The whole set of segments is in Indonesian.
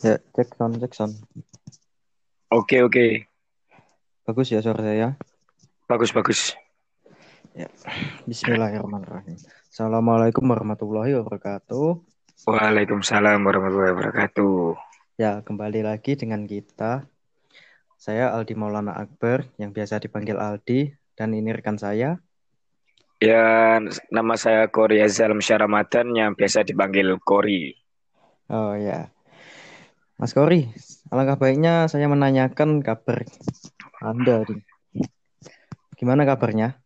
Ya, cek sound, cek sound. Oke oke, Bagus ya suara saya. bagus bagus. Bismillahirrahmanirrahim. Assalamualaikum warahmatullahi wabarakatuh. Waalaikumsalam warahmatullahi wabarakatuh. Ya, kembali lagi dengan kita. Saya Aldi Maulana Akbar, yang biasa dipanggil Aldi, dan ini rekan saya. Ya, nama saya Kori Azal Ramadan yang biasa dipanggil Kori. Oh ya, Mas Kori, alangkah baiknya saya menanyakan kabar Anda. Gimana kabarnya?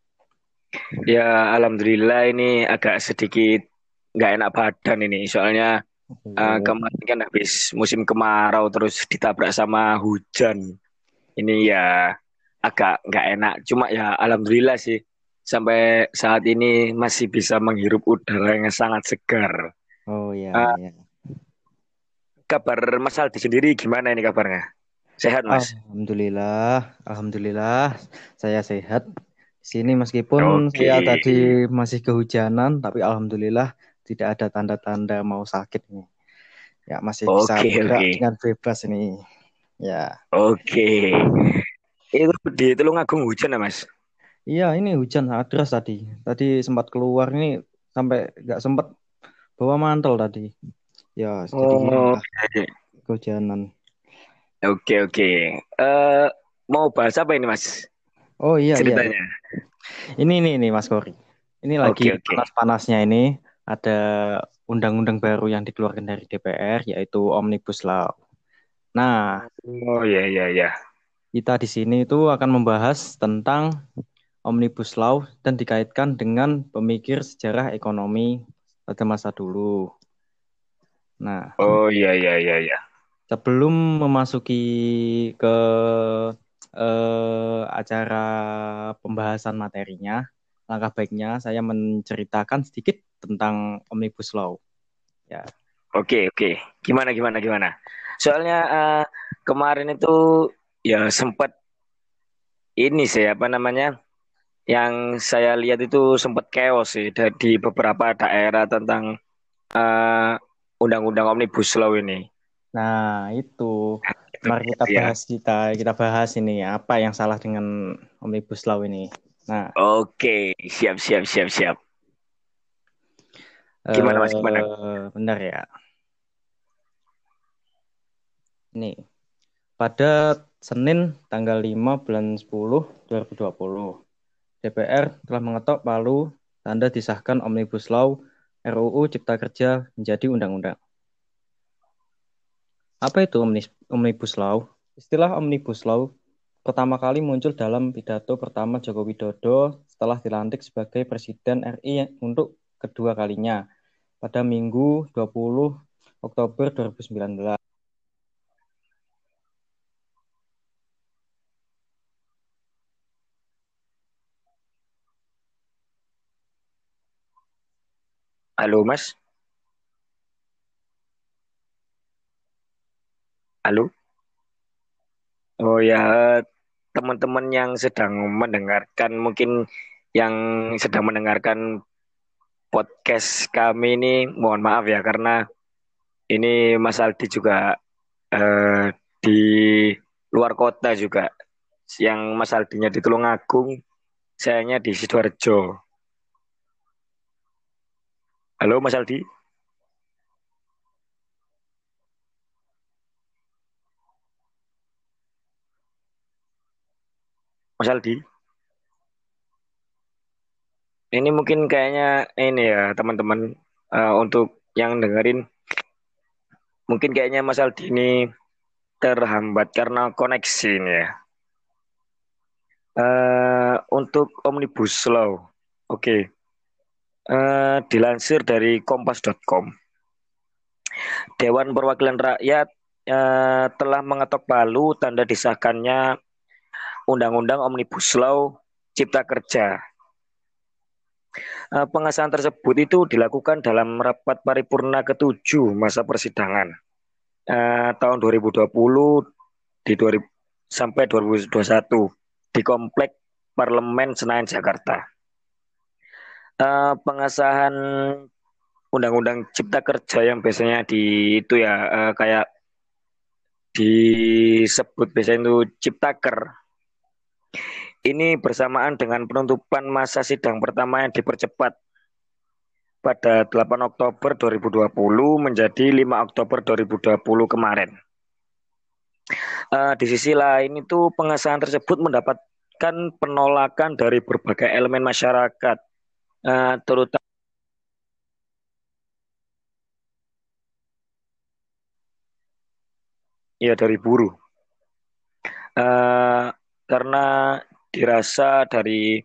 Ya, alhamdulillah ini agak sedikit nggak enak badan ini. Soalnya eh, kemarin kan habis musim kemarau terus ditabrak sama hujan. Ini ya agak nggak enak. Cuma ya alhamdulillah sih sampai saat ini masih bisa menghirup udara yang sangat segar. Oh ya, Ah. ya. Kabar Mas Aldi sendiri gimana ini kabarnya? Sehat Mas? Alhamdulillah, alhamdulillah saya sehat. Di sini meskipun Oke. saya tadi masih kehujanan, tapi alhamdulillah tidak ada tanda-tanda mau sakit nih. Ya masih bisa Oke, bergerak oke. dengan bebas ini. Ya, Oke. Itu di Tulungagung hujan ya Mas? iya ini hujan sangat deras tadi. Tadi sempat keluar ini sampai nggak sempat bawa mantel tadi. Ya, jadi Oh, iya. kehujanan. Oke oke. Eh mau bahas apa ini Mas? Oh iya iya. Ceritanya. Ini nih nih Mas Kori. Ini lagi Oke, oke. panas-panasnya ini ada undang-undang baru yang dikeluarkan dari DPR yaitu Omnibus Law. Nah, Oh iya iya iya. kita di sini itu akan membahas tentang Omnibus Law dan dikaitkan dengan pemikir sejarah ekonomi pada masa dulu. Nah, Oh iya iya iya iya. sebelum memasuki ke eh, acara pembahasan materinya, langkah baiknya saya menceritakan sedikit tentang Omnibus Law. Ya, Oke oke. Gimana gimana gimana? Soalnya eh, kemarin itu ya sempat ini sih apa namanya? Yang saya lihat itu sempat chaos sih di beberapa daerah tentang eh, undang-undang Omnibus Law ini. Nah, itu. Mari kita Ya. bahas kita kita bahas ini apa yang salah dengan Omnibus Law ini. Nah, Oke, siap siap siap siap. Gimana, Mas? Gimana? eh, Bentar ya. Nih, pada Senin tanggal 5 bulan 10 2020, DPR telah mengetok palu tanda disahkan Omnibus Law RUU Cipta Kerja menjadi undang-undang. Apa itu Omnibus Law? Istilah Omnibus Law pertama kali muncul dalam pidato pertama Joko Widodo setelah dilantik sebagai Presiden RI untuk kedua kalinya pada Minggu 20 Oktober 2019. Halo Mas. Halo. Oh ya, teman-teman yang sedang mendengarkan mungkin yang sedang mendengarkan podcast kami ini mohon maaf ya karena ini Mas Aldi juga eh, di luar kota juga. Yang Mas Aldinya di Tulungagung, sayanya di Sidoarjo. Halo Mas Aldi. Mas Aldi. Ini mungkin kayaknya ini ya teman-teman eh, untuk yang dengerin mungkin kayaknya Mas Aldi ini terhambat karena koneksi ini ya. Eh, untuk Omnibus Law, oke. Eh, dilansir dari kompas.com, Dewan Perwakilan Rakyat eh, telah mengetok palu tanda disahkannya Undang-Undang Omnibus Law Cipta Kerja. Eh, pengesahan tersebut itu dilakukan dalam rapat paripurna ketujuh masa persidangan eh, tahun 2020 di 2000 sampai 2021 di Komplek Parlemen Senayan Jakarta. Eh, pengesahan Undang-Undang Cipta Kerja yang biasanya di itu ya eh, kayak disebut biasanya itu ciptaker. Ini bersamaan dengan penutupan masa sidang pertama yang dipercepat pada 8 Oktober 2020 menjadi 5 Oktober 2020 kemarin. Uh, di sisi lain itu pengesahan tersebut mendapatkan penolakan dari berbagai elemen masyarakat, uh, terutama ya dari buruh. Uh, karena dirasa dari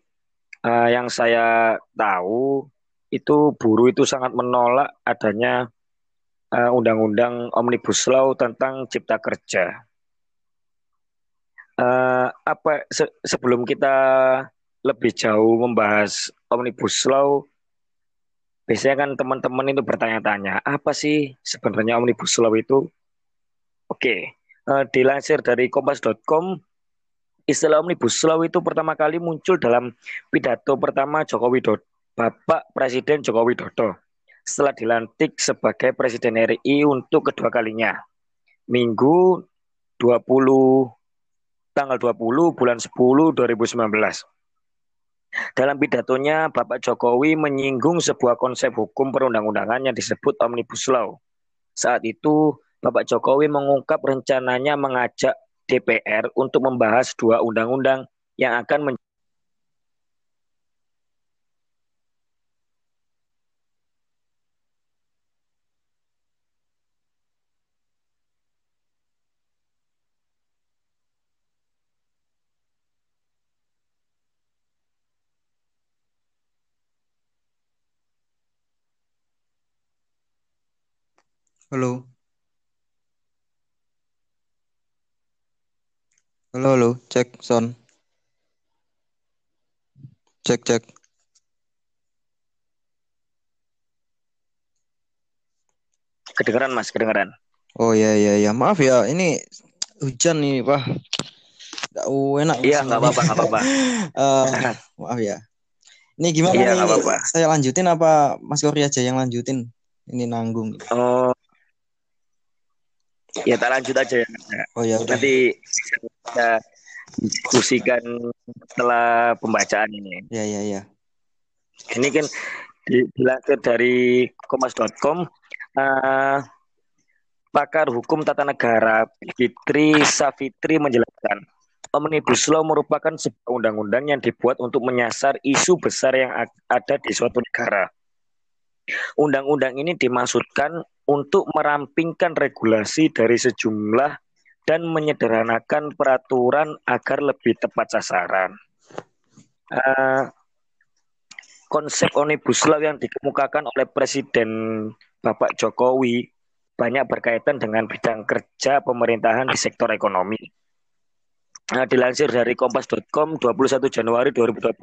uh, yang saya tahu itu buruh itu sangat menolak adanya undang undang-undang omnibus law tentang cipta kerja. Uh, apa se sebelum kita lebih jauh membahas omnibus law, biasanya kan teman-teman itu bertanya-tanya apa sih sebenarnya omnibus law itu? Oke, uh, dilansir dari kompas.com Istilah Omnibus Law itu pertama kali muncul dalam pidato pertama Joko Widodo, Bapak Presiden Joko Widodo setelah dilantik sebagai Presiden RI untuk kedua kalinya. Minggu 20 tanggal 20 bulan 10 2019. Dalam pidatonya, Bapak Jokowi menyinggung sebuah konsep hukum perundang-undangan yang disebut Omnibus Law. Saat itu, Bapak Jokowi mengungkap rencananya mengajak DPR untuk membahas dua undang-undang yang akan men Halo. Halo, halo, cek son. Cek, cek. Kedengeran Mas, kedengeran. Oh ya ya ya, maaf ya, ini hujan nih, Pak. Gak enak. Iya, nggak apa-apa, nggak apa-apa. uh, maaf ya. Ini gimana iya, nih? Apa -apa. Saya lanjutin apa Mas Kori aja yang lanjutin? Ini nanggung. Oh, ya tak lanjut aja ya. Oh ya udah. Nanti kita diskusikan setelah pembacaan ini. Ya ya ya. Ini kan dilansir dari kompas.com uh, pakar hukum tata negara Fitri Safitri menjelaskan Omnibus Law merupakan sebuah undang-undang yang dibuat untuk menyasar isu besar yang ada di suatu negara. Undang-undang ini dimaksudkan untuk merampingkan regulasi dari sejumlah dan menyederhanakan peraturan agar lebih tepat sasaran. Uh, konsep omnibus law yang dikemukakan oleh Presiden Bapak Jokowi banyak berkaitan dengan bidang kerja pemerintahan di sektor ekonomi. Nah, dilansir dari kompas.com 21 Januari 2020,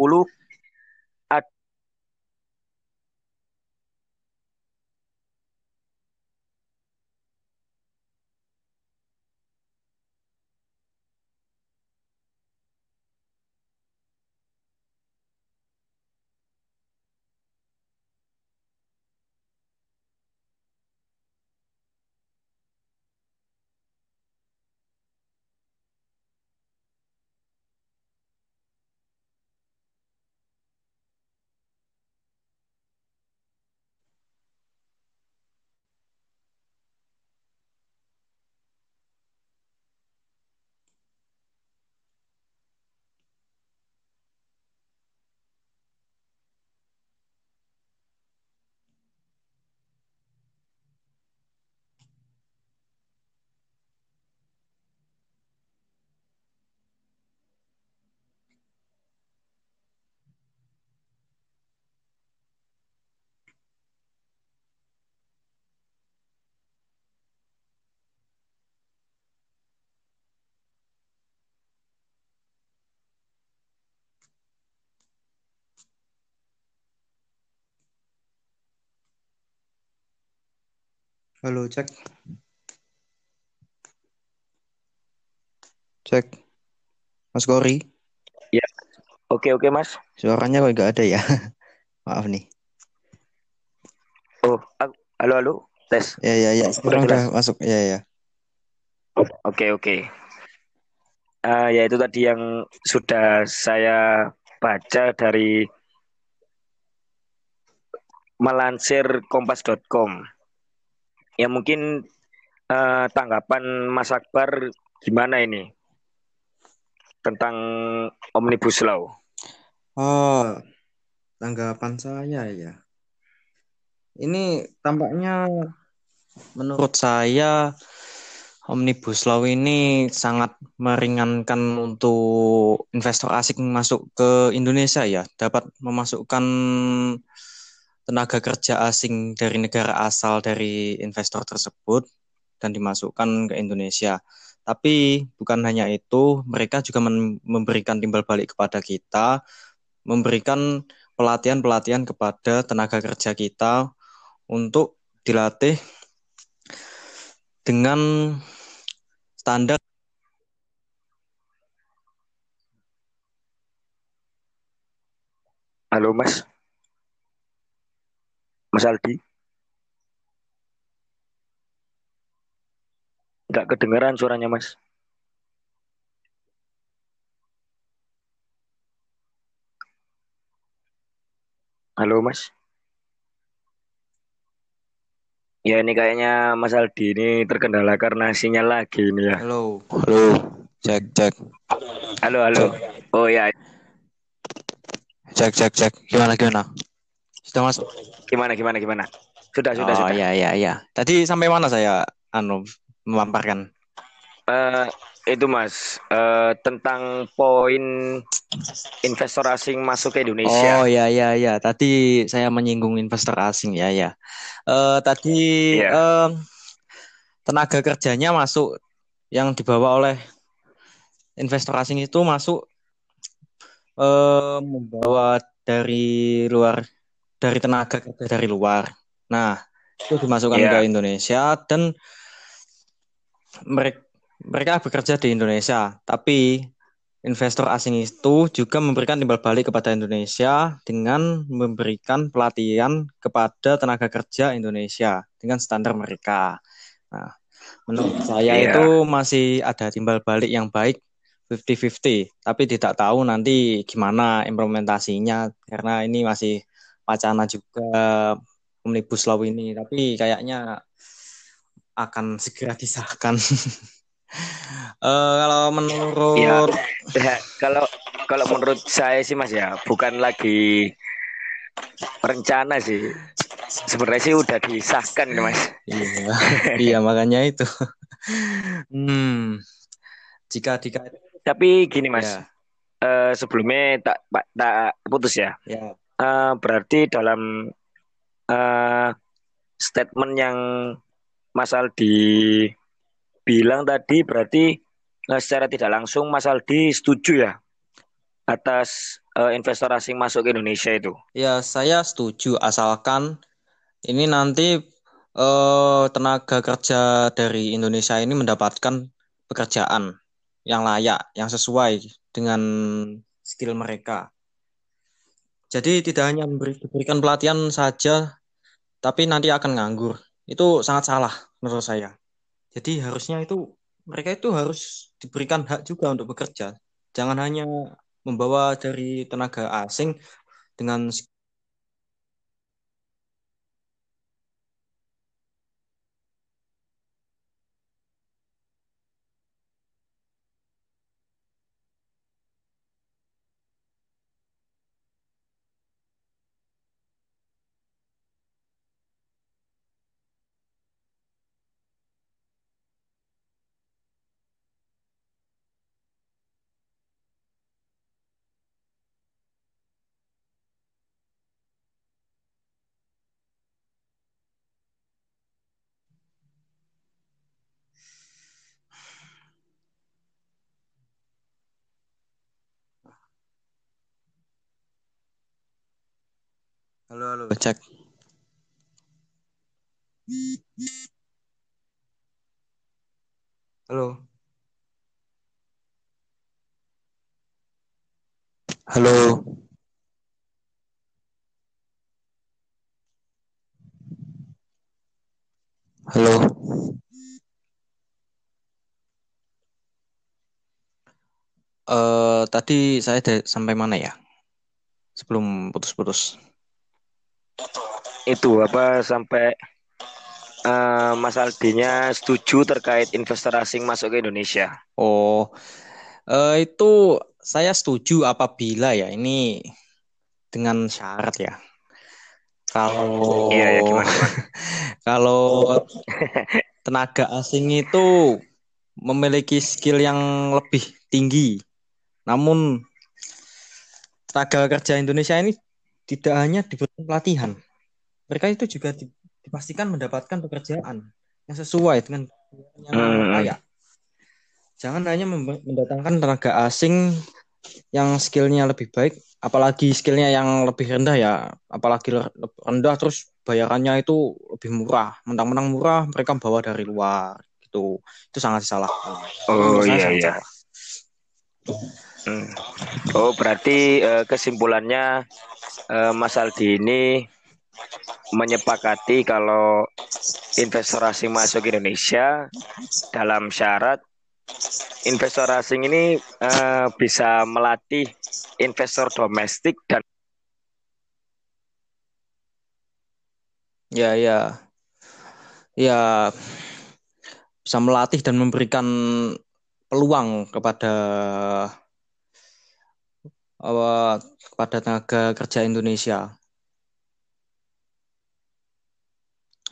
Halo, cek. Cek. Mas Gori. Ya. Oke, oke, Mas. Suaranya kok nggak ada ya? Maaf nih. Oh, halo, halo. Tes. Ya, ya, ya. Sekarang udah, udah masuk. Ya, ya. Oke oke. Uh, ya itu tadi yang sudah saya baca dari melansir kompas.com. Ya mungkin uh, tanggapan Mas Akbar gimana ini tentang omnibus law? Oh, tanggapan saya ya. Ini tampaknya menurut saya Omnibus Law ini sangat meringankan untuk investor asing masuk ke Indonesia ya, dapat memasukkan tenaga kerja asing dari negara asal dari investor tersebut dan dimasukkan ke Indonesia. Tapi bukan hanya itu, mereka juga memberikan timbal balik kepada kita, memberikan pelatihan-pelatihan kepada tenaga kerja kita untuk dilatih dengan standar Halo Mas. Mas Aldi. Enggak kedengeran suaranya Mas. Halo Mas. Ya ini kayaknya Mas Aldi ini terkendala karena sinyal lagi ini ya. Halo, halo, cek cek. Halo halo. Cek. Oh ya. Cek cek cek. Gimana gimana? Sudah masuk? Gimana gimana gimana? Sudah sudah oh, sudah. Oh ya ya ya. Tadi sampai mana saya anu memamparkan? Uh, itu mas uh, tentang poin investor asing masuk ke Indonesia. Oh ya ya ya. Tadi saya menyinggung investor asing ya ya. Uh, tadi yeah. Iya. uh, tenaga kerjanya masuk yang dibawa oleh investor asing itu masuk uh, membawa dari luar dari tenaga kerja dari luar. Nah itu dimasukkan yeah. ke Indonesia dan mereka mereka bekerja di Indonesia, tapi investor asing itu juga memberikan timbal balik kepada Indonesia dengan memberikan pelatihan kepada tenaga kerja Indonesia dengan standar mereka. Nah, menurut saya yeah. itu masih ada timbal balik yang baik 50-50, tapi tidak tahu nanti gimana implementasinya karena ini masih wacana juga omnibus law ini, tapi kayaknya akan segera disahkan. uh, kalau menurut ya, ya, kalau kalau menurut saya sih Mas ya bukan lagi rencana sih sebenarnya sih udah disahkan nih Mas iya iya makanya itu hmm jika jika tapi gini Mas ya. uh, sebelumnya tak tak putus ya, ya. Uh, berarti dalam uh, statement yang Mas Aldi bilang tadi berarti uh, secara tidak langsung Mas Aldi setuju ya atas uh, investor asing masuk ke Indonesia itu? Ya, saya setuju asalkan ini nanti uh, tenaga kerja dari Indonesia ini mendapatkan pekerjaan yang layak, yang sesuai dengan skill mereka. Jadi tidak hanya memberi, diberikan pelatihan saja, tapi nanti akan nganggur. Itu sangat salah menurut saya. Jadi harusnya itu mereka itu harus diberikan hak juga untuk bekerja. Jangan hanya membawa dari tenaga asing dengan Halo, halo, cek. Halo. Halo. Halo. uh, tadi saya sampai mana ya? Sebelum putus-putus. Itu apa sampai uh, Mas Aldinya setuju terkait investor asing masuk ke Indonesia? Oh, uh, itu saya setuju apabila ya ini dengan syarat ya. Kalau iya, ya, gimana, kalau tenaga asing itu memiliki skill yang lebih tinggi. Namun tenaga kerja Indonesia ini tidak hanya diberikan pelatihan. Mereka itu juga dipastikan mendapatkan pekerjaan yang sesuai dengan yang hmm. layak. Jangan hanya mendatangkan tenaga asing yang skillnya lebih baik, apalagi skillnya yang lebih rendah ya, apalagi rendah terus bayarannya itu lebih murah, mentang-mentang murah mereka bawa dari luar gitu, itu sangat salah. Oh iya iya. Hmm. Oh berarti uh, kesimpulannya uh, Mas Aldi ini menyepakati kalau investor asing masuk Indonesia dalam syarat investor asing ini uh, bisa melatih investor domestik dan ya ya ya bisa melatih dan memberikan peluang kepada uh, kepada tenaga kerja Indonesia.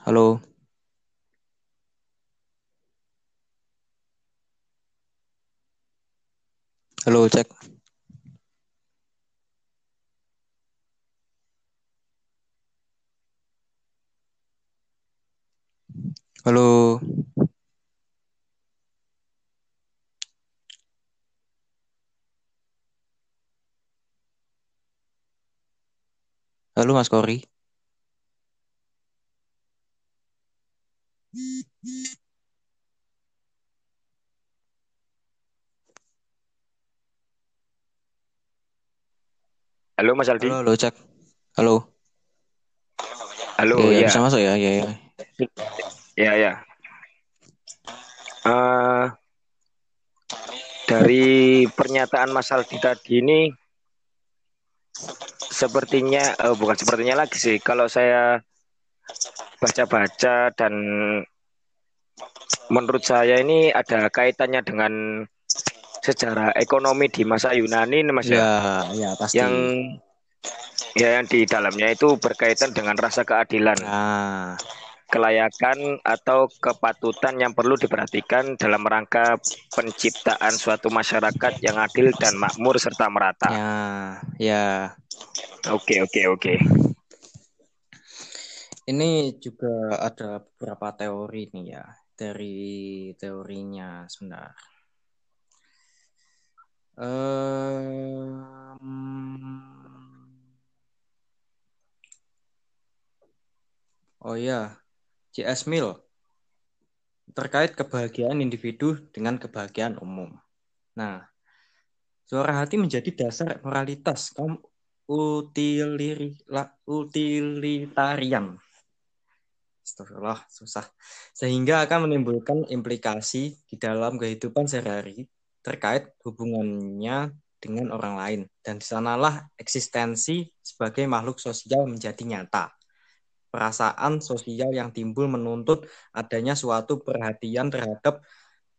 Halo. Halo, cek. Halo. Halo Mas Kori. Halo Mas Aldi. Halo, halo cek. Halo. Halo, ya. ya. Bisa masuk ya, ya, ya. Ya, ya. Uh, dari pernyataan Mas Aldi tadi ini, sepertinya, uh, bukan sepertinya lagi sih. Kalau saya baca-baca dan menurut saya ini ada kaitannya dengan sejarah ekonomi di masa Yunani Mas ya, ya, ya pasti. Yang ya yang di dalamnya itu berkaitan dengan rasa keadilan. Nah. Kelayakan atau kepatutan yang perlu diperhatikan dalam rangka penciptaan suatu masyarakat yang adil dan makmur serta merata. Ya, ya. Oke, oke, oke. Ini juga ada beberapa teori nih ya dari teorinya sebentar. Um, oh ya, C.S. Mill terkait kebahagiaan individu dengan kebahagiaan umum. Nah, suara hati menjadi dasar moralitas kaum utilitarian. Astagfirullah, susah. Sehingga akan menimbulkan implikasi di dalam kehidupan sehari-hari terkait hubungannya dengan orang lain. Dan di sanalah eksistensi sebagai makhluk sosial menjadi nyata. Perasaan sosial yang timbul menuntut adanya suatu perhatian terhadap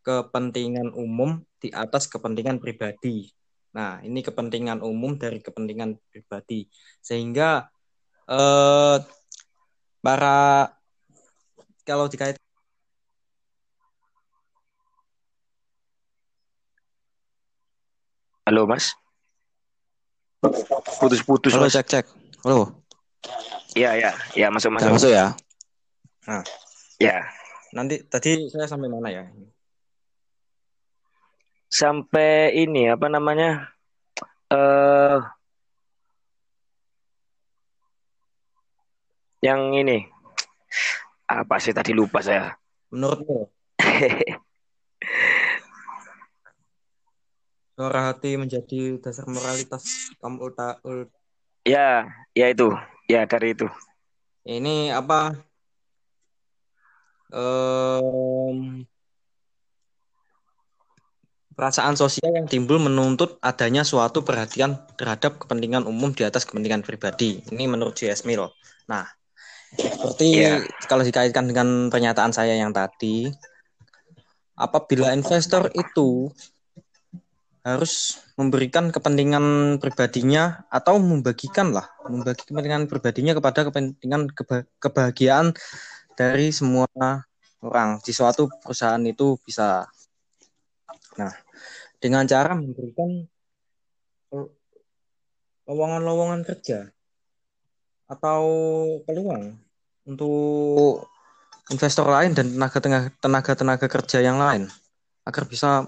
kepentingan umum di atas kepentingan pribadi. Nah, ini kepentingan umum dari kepentingan pribadi. Sehingga eh, para kalau dikait Halo Mas. Putus-putus. Halo cek cek. Halo. Iya ya, ya masuk masuk. masuk ya. Nah. Ya. Nanti tadi saya sampai mana ya? Sampai ini apa namanya? Eh uh, yang ini apa sih tadi lupa saya. Menurutmu? suara hati menjadi dasar moralitas kamu ulta ul... ya ya itu ya dari itu ini apa um, perasaan sosial yang timbul menuntut adanya suatu perhatian terhadap kepentingan umum di atas kepentingan pribadi. Ini menurut J.S. Mill. Nah, seperti yeah. kalau dikaitkan dengan pernyataan saya yang tadi, apabila investor itu harus memberikan kepentingan pribadinya atau membagikan lah, membagi kepentingan pribadinya kepada kepentingan kebahagiaan dari semua orang di suatu perusahaan itu bisa. Nah, dengan cara memberikan lowongan-lowongan kerja atau peluang untuk investor lain dan tenaga tenaga tenaga kerja yang lain agar bisa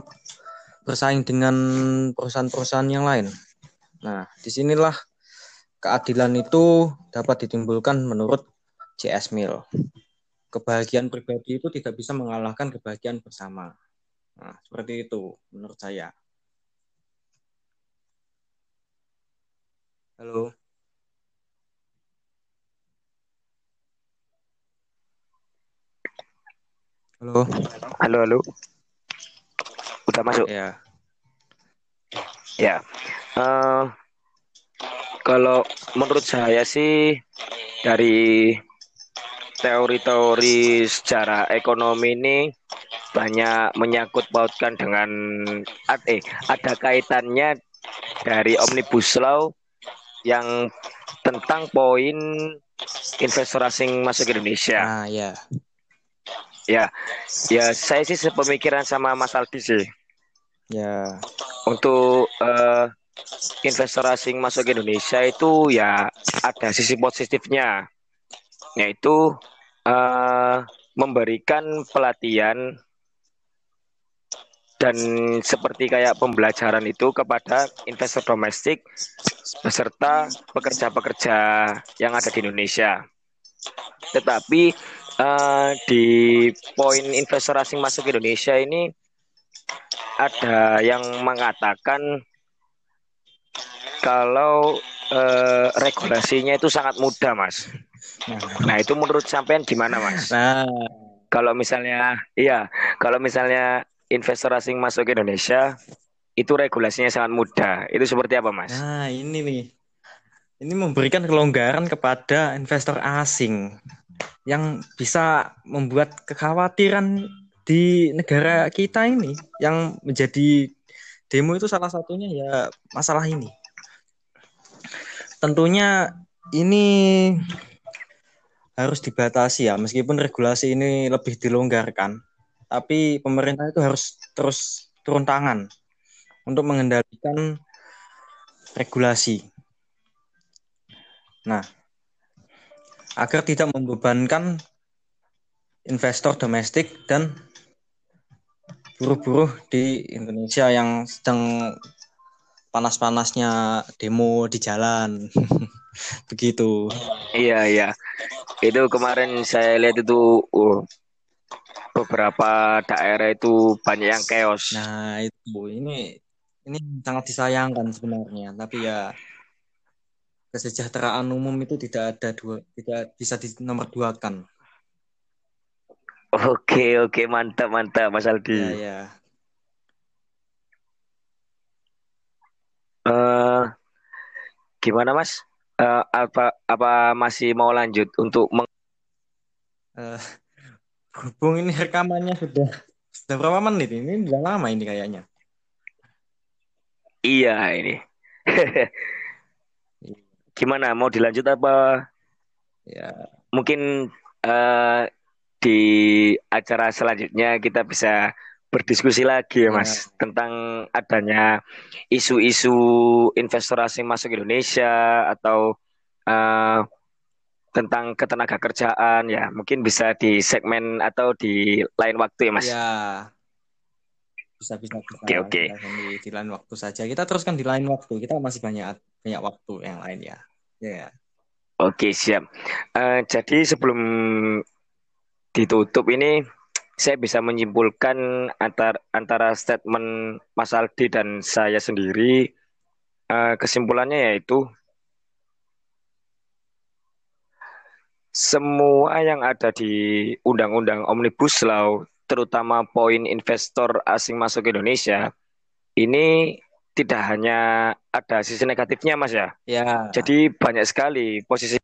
bersaing dengan perusahaan-perusahaan yang lain. Nah, di sinilah keadilan itu dapat ditimbulkan menurut C.S. Mill. Kebahagiaan pribadi itu tidak bisa mengalahkan kebahagiaan bersama. Nah, seperti itu menurut saya. Halo. Halo. Halo, halo. Udah masuk? Ya. Ya. Uh, kalau menurut saya sih dari teori-teori secara ekonomi ini banyak menyangkut pautkan dengan eh ada kaitannya dari omnibus law yang tentang poin investor asing masuk ke Indonesia. Ah ya. Ya, ya saya sih sepemikiran sama Mas Aldi sih. Ya. Untuk uh, investor asing masuk ke Indonesia itu ya ada sisi positifnya, yaitu uh, memberikan pelatihan dan seperti kayak pembelajaran itu kepada investor domestik beserta pekerja-pekerja yang ada di Indonesia. Tetapi uh, di poin investor asing masuk ke Indonesia ini ada yang mengatakan kalau uh, regulasinya itu sangat mudah, Mas. Nah, itu menurut sampean gimana, Mas? Nah, kalau misalnya iya, kalau misalnya investor asing masuk ke Indonesia itu regulasinya sangat mudah. Itu seperti apa, Mas? Nah, ini nih. Ini memberikan kelonggaran kepada investor asing yang bisa membuat kekhawatiran di negara kita ini yang menjadi demo itu salah satunya ya masalah ini. Tentunya ini harus dibatasi ya meskipun regulasi ini lebih dilonggarkan tapi pemerintah itu harus terus turun tangan untuk mengendalikan regulasi. Nah, agar tidak membebankan investor domestik dan buruh-buruh di Indonesia yang sedang panas-panasnya demo di jalan. Begitu. Iya, iya. Itu kemarin saya lihat itu uh, beberapa daerah itu banyak yang chaos. Nah, itu ini ini sangat disayangkan sebenarnya, tapi ya kesejahteraan umum itu tidak ada dua tidak bisa di nomor dua kan. Oke, oke, mantap, mantap, Mas Aldi. Ya, ya. Uh, gimana, Mas? Uh, apa apa masih mau lanjut untuk meng uh, Berhubung ini rekamannya sudah sudah berapa menit ini? Sudah lama ini kayaknya. Iya ini. Gimana? Mau dilanjut apa? Ya. Mungkin uh, di acara selanjutnya kita bisa berdiskusi lagi ya mas ya. tentang adanya isu-isu investor asing masuk Indonesia atau uh, tentang ketenaga kerjaan ya. Mungkin bisa di segmen atau di lain waktu ya mas. Ya bisa bisa, oke oke. Di, di lain waktu saja. Kita teruskan di lain waktu. Kita masih banyak banyak waktu yang lain ya. Ya. Yeah. oke siap. Uh, jadi sebelum ditutup ini saya bisa menyimpulkan antar antara statement Mas Aldi dan saya sendiri. Uh, kesimpulannya yaitu semua yang ada di Undang-Undang Omnibus Law, terutama poin investor asing masuk ke Indonesia, ini tidak hanya ada sisi negatifnya Mas ya. Ya. Jadi banyak sekali posisi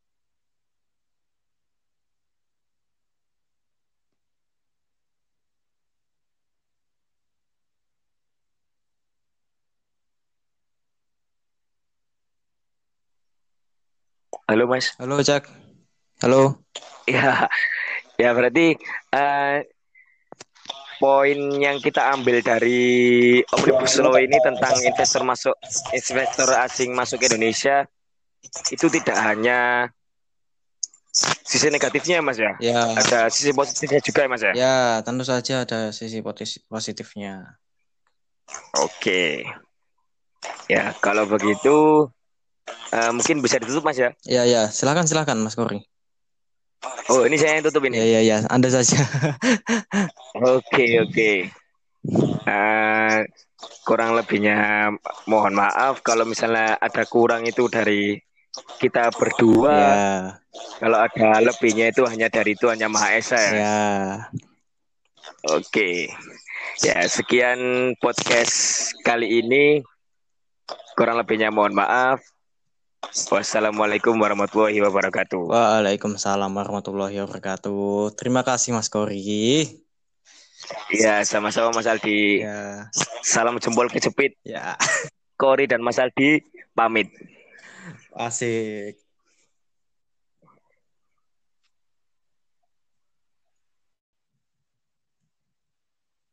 Halo Mas. Halo Cak. Halo. Ya, ya berarti uh, poin yang kita ambil dari omnibus law ini tentang investor masuk investor asing masuk ke Indonesia itu tidak hanya sisi negatifnya mas ya, ya. ada sisi positifnya juga ya mas ya? Ya tentu saja ada sisi positifnya. Oke. Ya kalau begitu uh, mungkin bisa ditutup mas ya? Ya ya. Silakan silakan mas Kori Oh, ini saya yang tutup ini. Ya, ya, ya. Anda saja. Oke, oke. Uh, kurang lebihnya mohon maaf kalau misalnya ada kurang itu dari kita berdua. Ya. Kalau ada lebihnya itu hanya dari itu hanya Maha Esa ya. ya. Oke. Ya, sekian podcast kali ini. Kurang lebihnya mohon maaf. Wassalamualaikum warahmatullahi wabarakatuh. Waalaikumsalam warahmatullahi wabarakatuh. Terima kasih Mas Kori. Ya, sama-sama Mas Aldi. Ya. Salam jempol kejepit. Ya. Kori dan Mas Aldi pamit. Asik.